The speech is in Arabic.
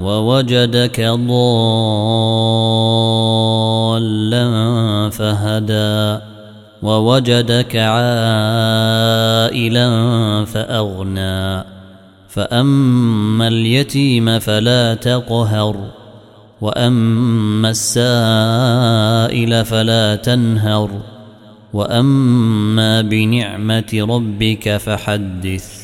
ووجدك ضالا فهدى ووجدك عائلا فأغنى. فأما اليتيم فلا تقهر وأما السائل فلا تنهر وأما بنعمة ربك فحدث.